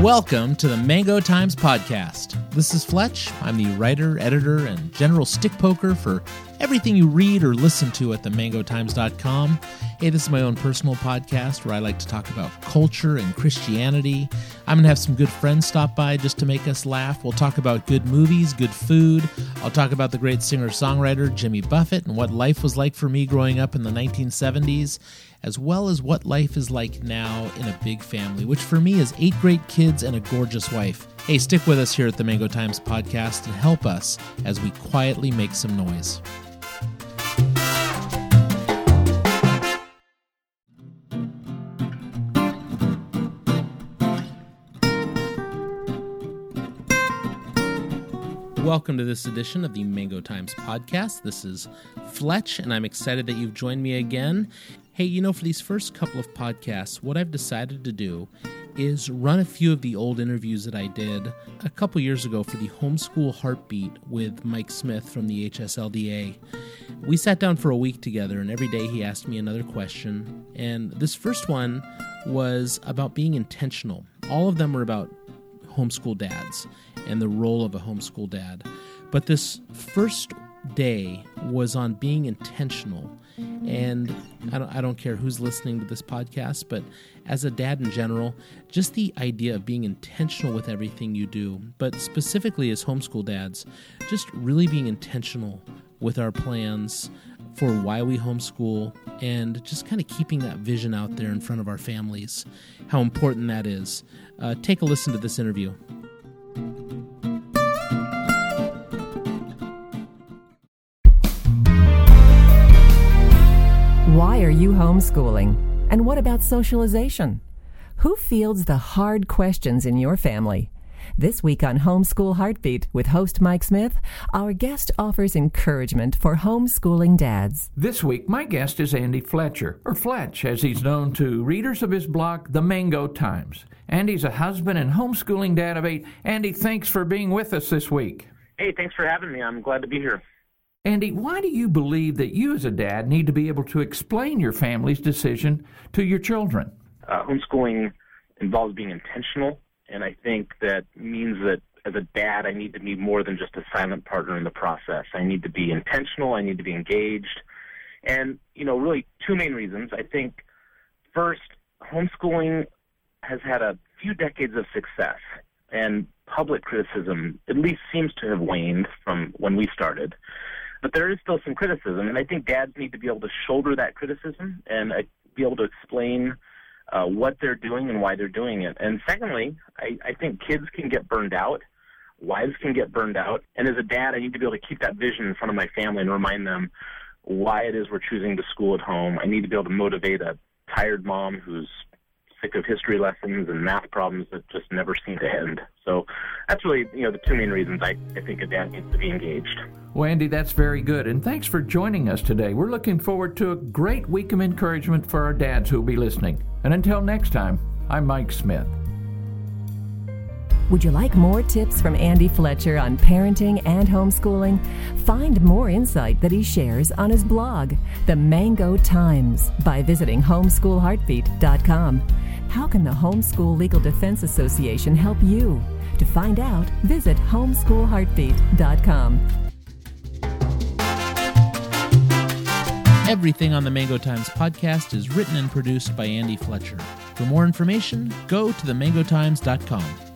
Welcome to the Mango Times Podcast. This is Fletch. I'm the writer, editor, and general stick poker for everything you read or listen to at themangotimes.com. Hey, this is my own personal podcast where I like to talk about culture and Christianity. I'm going to have some good friends stop by just to make us laugh. We'll talk about good movies, good food. I'll talk about the great singer songwriter Jimmy Buffett and what life was like for me growing up in the 1970s as well as what life is like now in a big family, which for me is eight great kids and a gorgeous wife. Hey, stick with us here at the Mango Times podcast and help us as we quietly make some noise. Welcome to this edition of the Mango Times podcast. This is Fletch, and I'm excited that you've joined me again. Hey, you know, for these first couple of podcasts, what I've decided to do is run a few of the old interviews that I did a couple years ago for the Homeschool Heartbeat with Mike Smith from the HSLDA. We sat down for a week together, and every day he asked me another question. And this first one was about being intentional. All of them were about homeschool dads and the role of a homeschool dad. But this first day was on being intentional. And I don't, I don't care who's listening to this podcast, but as a dad in general, just the idea of being intentional with everything you do, but specifically as homeschool dads, just really being intentional with our plans for why we homeschool and just kind of keeping that vision out there in front of our families, how important that is. Uh, take a listen to this interview. Why are you homeschooling? And what about socialization? Who fields the hard questions in your family? This week on Homeschool Heartbeat with host Mike Smith, our guest offers encouragement for homeschooling dads. This week, my guest is Andy Fletcher, or Fletch, as he's known to readers of his blog, The Mango Times. Andy's a husband and homeschooling dad of eight. Andy, thanks for being with us this week. Hey, thanks for having me. I'm glad to be here. Andy, why do you believe that you as a dad need to be able to explain your family's decision to your children? Uh, homeschooling involves being intentional, and I think that means that as a dad, I need to be more than just a silent partner in the process. I need to be intentional, I need to be engaged. And, you know, really two main reasons. I think first, homeschooling has had a few decades of success, and public criticism at least seems to have waned from when we started. But there is still some criticism, and I think dads need to be able to shoulder that criticism and uh, be able to explain uh, what they're doing and why they're doing it. And secondly, I, I think kids can get burned out, wives can get burned out, and as a dad, I need to be able to keep that vision in front of my family and remind them why it is we're choosing to school at home. I need to be able to motivate a tired mom who's sick of history lessons and math problems that just never seem to end. So that's really, you know, the two main reasons I, I think a dad needs to be engaged. Well, Andy, that's very good. And thanks for joining us today. We're looking forward to a great week of encouragement for our dads who will be listening. And until next time, I'm Mike Smith. Would you like more tips from Andy Fletcher on parenting and homeschooling? Find more insight that he shares on his blog, The Mango Times, by visiting homeschoolheartbeat.com. How can the Homeschool Legal Defense Association help you? To find out, visit homeschoolheartbeat.com. Everything on the Mango Times podcast is written and produced by Andy Fletcher. For more information, go to themangotimes.com.